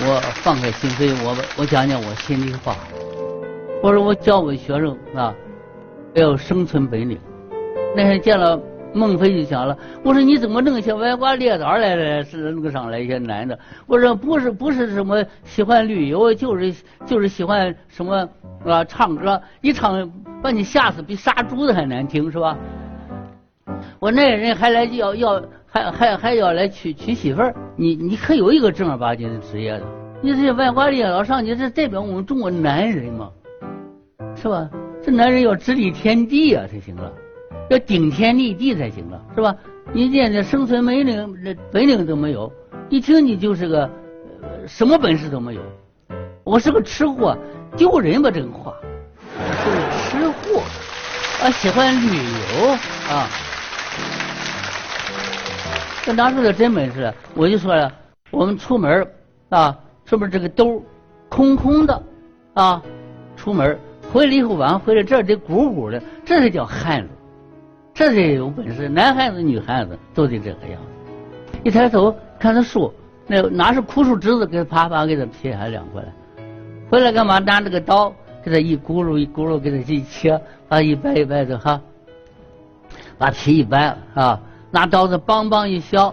我放开心扉，我我讲讲我心里话。我说我教我学生啊，要有生存本领。那天见了孟非就讲了，我说你怎么弄些歪瓜裂枣来了？是弄上来一些男的。我说不是不是什么喜欢旅游，就是就是喜欢什么啊唱歌，一唱把你吓死，比杀猪的还难听，是吧？我那个人还来要要还还还要来娶娶媳妇儿，你你可有一个正儿八经的职业的？你这些歪瓜裂枣上你，这代表我们中国男人嘛，是吧？这男人要直立天地呀才行了，要顶天立地才行了，是吧？你连这生存本领、本领都没有，一听你就是个什么本事都没有。我是个吃货，丢人吧这个话，是个吃货啊，喜欢旅游啊。这拿出来真本事，我就说了，我们出门啊，是不是这个兜空空的啊？出门回来以后晚上回来这得鼓鼓的，这才叫汉子，这才有本事。男汉子、女汉子都得这个样子。一抬头看那树，那拿是枯树枝子，给他啪啪给他劈下两过来。回来干嘛？拿这个刀给他一轱辘一轱辘给他一切，把一掰一掰的哈，把皮一掰啊。拿刀子梆梆一削，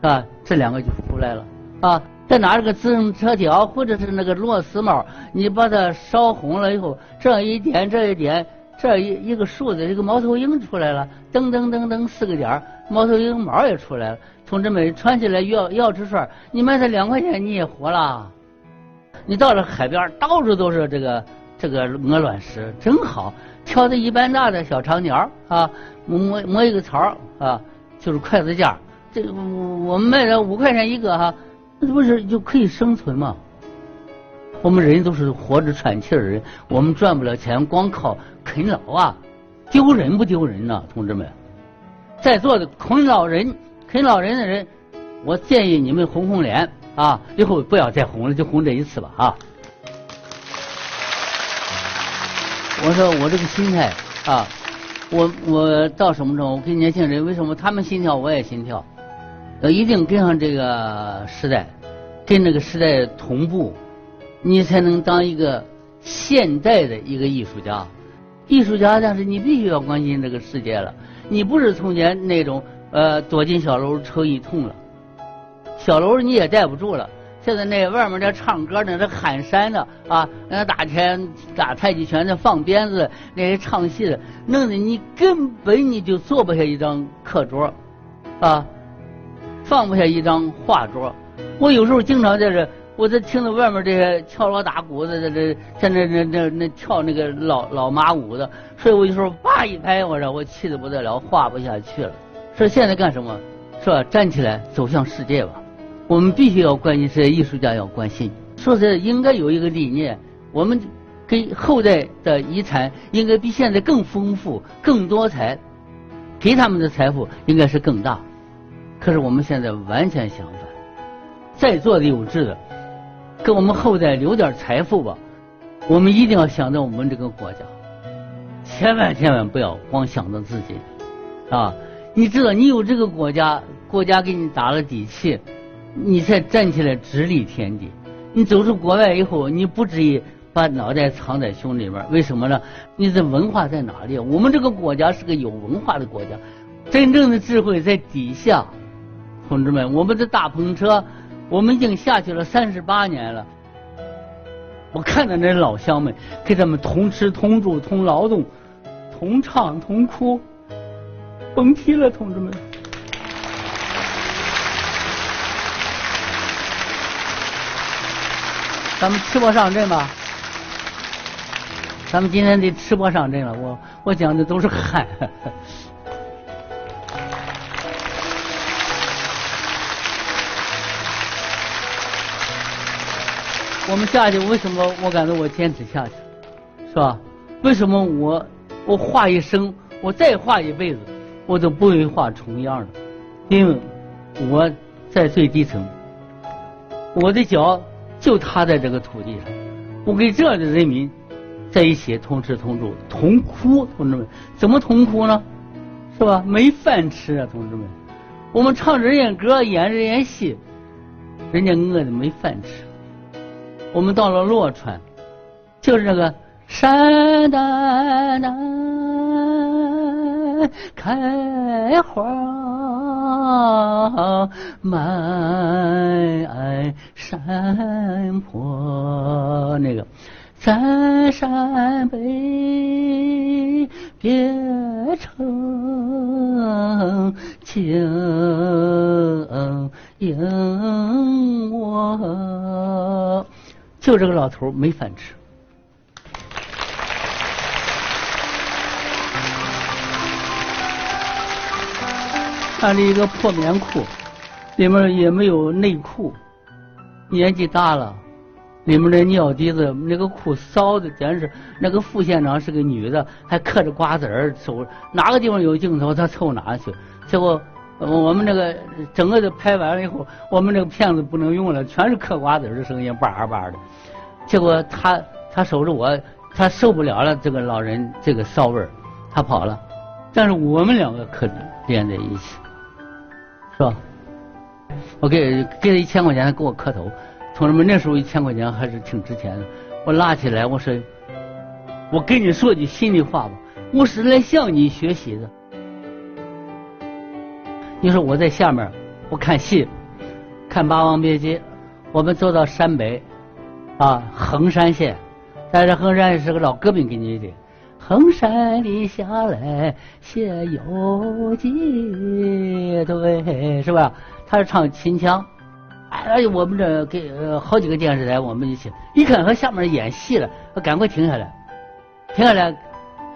啊，这两个就出来了啊！再拿这个自行车条或者是那个螺丝帽，你把它烧红了以后，这一点这一点，这一一个竖的一个猫头鹰出来了，噔噔噔噔四个点猫头鹰毛也出来了。同志们，穿起来要要吃串，你卖它两块钱你也活了。你到了海边，到处都是这个这个鹅卵石，真好，挑的一般大的小长鸟啊，磨磨一个槽啊。就是筷子架，这个我们卖了五块钱一个哈，那不是就可以生存吗？我们人都是活着喘气的人，我们赚不了钱，光靠啃老啊，丢人不丢人呐，同志们，在座的啃老人、啃老人的人，我建议你们红红脸啊，以后不要再红了，就红这一次吧啊。我说我这个心态啊。我我到什么程度？我跟年轻人为什么他们心跳我也心跳？呃，一定跟上这个时代，跟这个时代同步，你才能当一个现代的一个艺术家。艺术家，但是你必须要关心这个世界了。你不是从前那种呃躲进小楼抽一通了，小楼你也待不住了。现在那外面那唱歌的、那喊山的啊，那打拳、打太极拳、那放鞭子、那些唱戏的，弄得你根本你就坐不下一张课桌，啊，放不下一张画桌。我有时候经常在这，我在听着外面这些敲锣打鼓的，在这在那那那那跳那个老老马舞的，所以我有时候叭一拍，我说我气得不得了，画不下去了。说现在干什么？是吧？站起来走向世界吧。我们必须要关心这些艺术家，要关心。说实在，应该有一个理念，我们给后代的遗产应该比现在更丰富、更多彩，给他们的财富应该是更大。可是我们现在完全相反，在座的有志的，给我们后代留点财富吧。我们一定要想着我们这个国家，千万千万不要光想着自己，啊！你知道，你有这个国家，国家给你打了底气。你才站起来直立天地。你走出国外以后，你不至于把脑袋藏在胸里边。为什么呢？你的文化在哪里？我们这个国家是个有文化的国家，真正的智慧在底下。同志们，我们的大篷车，我们已经下去了三十八年了。我看到那老乡们，跟他们同吃同住同劳动，同唱同哭，甭提了，同志们。咱们吃播上阵吧，咱们今天得吃播上阵了。我我讲的都是汗。我们下去，为什么我感觉我坚持下去，是吧？为什么我我画一生，我再画一辈子，我都不会画重样的？因为我在最低层，我的脚。就他在这个土地上，我跟这样的人民在一起同吃同住同哭，同志们怎么同哭呢？是吧？没饭吃啊，同志们。我们唱人家歌，演人家戏，人家饿的没饭吃，我们到了洛川，就是那个山丹丹开花满山坡，那个在山北别城情迎我，就这个老头没饭吃。穿了一个破棉裤，里面也没有内裤，年纪大了，里面的尿滴子，那个裤骚的简直。那个副县长是个女的，还嗑着瓜子儿，手哪个地方有镜头，她凑哪去。结果我们那个整个的拍完了以后，我们那个片子不能用了，全是嗑瓜子的声音，叭叭的。结果他他守着我，他受不了了这个老人这个骚味儿，他跑了。但是我们两个可连在一起。是吧？我给给他一千块钱，他给我磕头。同志们，那时候一千块钱还是挺值钱的。我拉起来，我说：“我跟你说句心里话吧，我是来向你学习的。”你说我在下面，我看戏，看《霸王别姬》，我们走到陕北，啊，衡山县，在这衡山是个老革命根据地。衡山里下来写游记，对，是吧？他是唱秦腔，哎，我们这给好几个电视台，我们一起一看和下面演戏了，赶快停下来，停下来，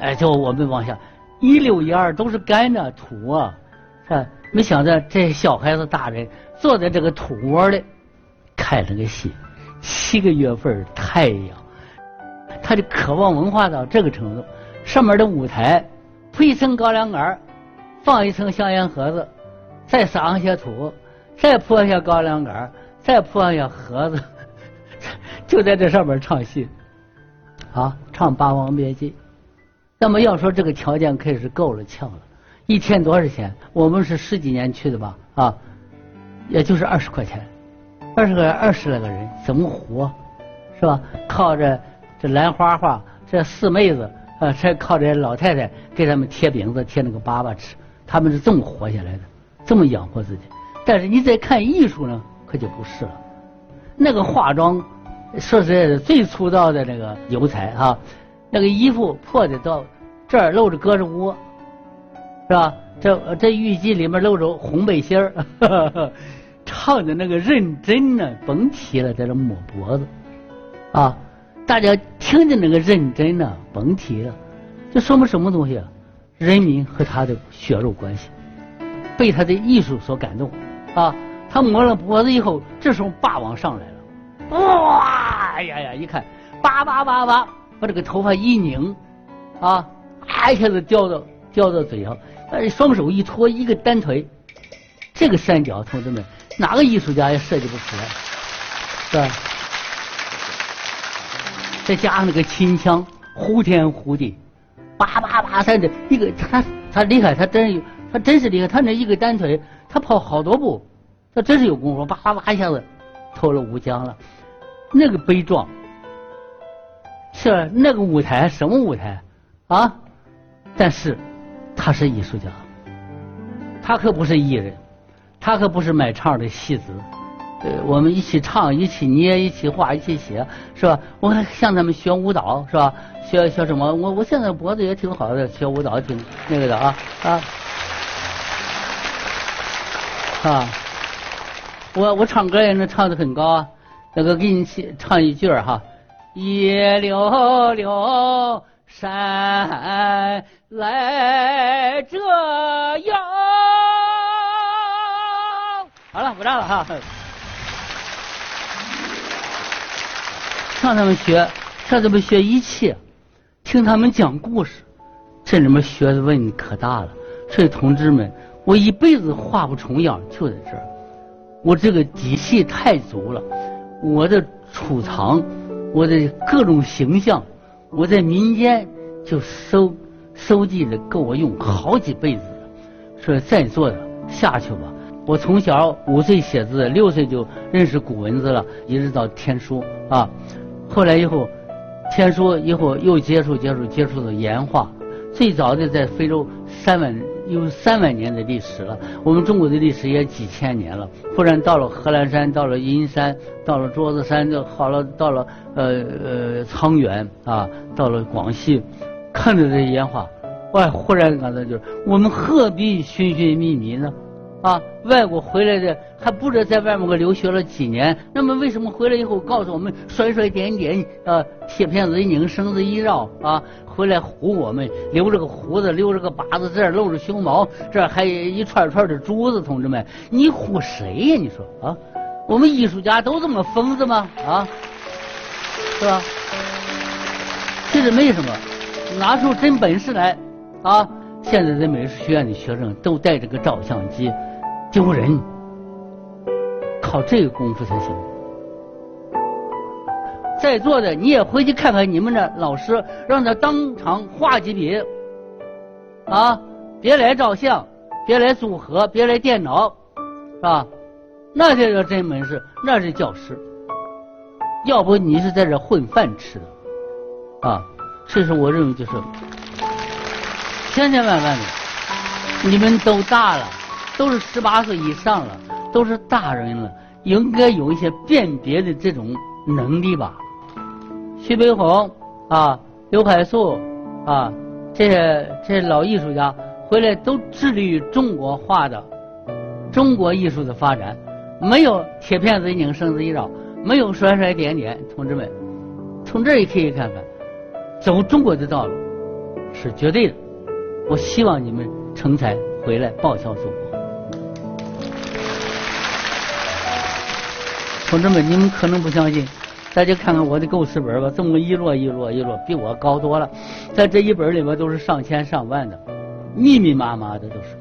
哎，就我们往下一溜烟儿都是干的土啊，是吧？没想到这小孩子大人坐在这个土窝里看这个戏，七个月份太阳，他就渴望文化到这个程度。上面的舞台铺一层高粱杆放一层香烟盒子，再撒上些土，再铺上些高粱杆再铺上些盒子，就在这上面唱戏，啊，唱《霸王别姬》。那么要说这个条件可以是够了呛了，一天多少钱？我们是十几年去的吧？啊，也就是二十块钱，二十个二十来个人怎么活？是吧？靠着这兰花花这四妹子。啊，才靠这老太太给他们贴饼子、贴那个粑粑吃，他们是这么活下来的，这么养活自己。但是你再看艺术呢，可就不是了。那个化妆，说实在的，最粗糙的那个油彩啊，那个衣服破的到这儿露着胳肢窝，是吧？这这浴巾里面露着红背心儿，唱的那个认真呢，甭提了，在这抹脖子，啊。大家听见那个认真呢，甭提了，这说明什么东西啊？人民和他的血肉关系，被他的艺术所感动啊！他摸了脖子以后，这时候霸王上来了，哇哎呀呀！一看，叭叭叭叭，把这个头发一拧，啊，啊一下子掉到掉到嘴上，哎，双手一托，一个单腿，这个三角，同志们，哪个艺术家也设计不出来，是吧？再加上那个秦腔，呼天呼地，叭叭叭，他这一个他他厉害，他真他真是厉害，他那一个单腿，他跑好多步，他真是有功夫，叭叭叭一下子投了乌江了，那个悲壮，是那个舞台什么舞台啊？但是他是艺术家，他可不是艺人，他可不是买唱的戏子。呃，我们一起唱，一起捏，一起画，一起写，是吧？我还向他们学舞蹈，是吧？学学什么？我我现在脖子也挺好的，学舞蹈挺那个的啊啊啊！我我唱歌也能唱的很高啊。那个给你唱一句哈：一溜溜山来这样。好了，不唱了哈。向他们学，向他们学一切，听他们讲故事，这里面学的问题可大了。所以同志们，我一辈子画不重样，就在这儿。我这个底气太足了，我的储藏，我的各种形象，我在民间就收收集的够我用好几辈子了。所以在座的下去吧，我从小五岁写字，六岁就认识古文字了，一直到天书啊。后来以后，天书以后又接触接触接触到岩画。最早的在非洲三万有三万年的历史了，我们中国的历史也几千年了。忽然到了贺兰山，到了阴山，到了桌子山，就好了，到了呃呃沧源啊，到了广西，看着这些岩画，哇！忽然感到就是我们何必寻寻觅觅呢？啊，外国回来的还不知道在外面给留学了几年，那么为什么回来以后告诉我们甩甩点点，呃，铁片子一拧，绳子一绕，啊，回来唬我们，留着个胡子，留着个把子，这儿露着胸毛，这儿还一串串的珠子，同志们，你唬谁呀？你说啊？我们艺术家都这么疯子吗？啊，是吧？其实没什么，拿出真本事来，啊！现在的美术学院的学生都带着个照相机。丢人，靠这个功夫才行。在座的你也回去看看你们的老师，让他当场画几笔，啊，别来照相，别来组合，别来电脑，是吧？那才叫真本事，那是教师。要不你是在这混饭吃的，啊，这是我认为就是千千万万的，你们都大了。都是十八岁以上了，都是大人了，应该有一些辨别的这种能力吧。徐悲鸿啊，刘海粟啊，这些这些老艺术家回来都致力于中国画的中国艺术的发展，没有铁片子一拧，绳子一绕，没有甩甩点点。同志们，从这儿也可以看看，走中国的道路是绝对的。我希望你们成才回来报效祖国。同志们，你们可能不相信，大家看看我的构思本吧，这么一摞一摞一摞，比我高多了。在这一本里边都是上千上万的，密密麻麻的都是。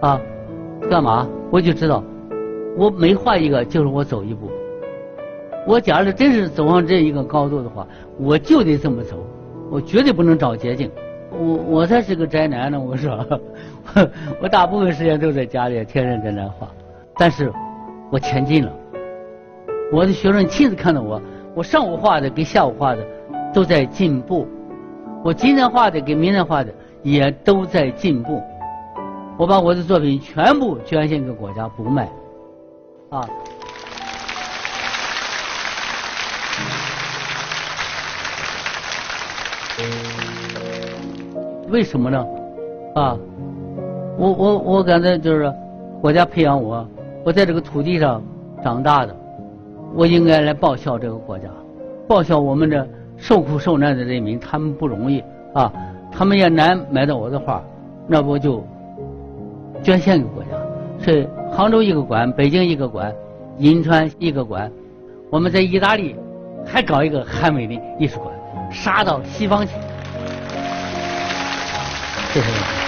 啊，干嘛？我就知道，我每画一个就是我走一步。我假如真是走上这一个高度的话，我就得这么走，我绝对不能找捷径。我我才是个宅男呢，我说，我大部分时间都在家里，天天在那画。但是，我前进了。我的学生亲自看到我，我上午画的跟下午画的都在进步，我今天画的跟明天画的也都在进步。我把我的作品全部捐献给国家不卖，啊，为什么呢？啊，我我我感觉就是国家培养我，我在这个土地上长大的。我应该来报效这个国家，报效我们的受苦受难的人民，他们不容易啊，他们也难买到我的画，那我就捐献给国家。所以杭州一个馆，北京一个馆，银川一个馆，我们在意大利还搞一个韩美的艺术馆，杀到西方去。谢谢。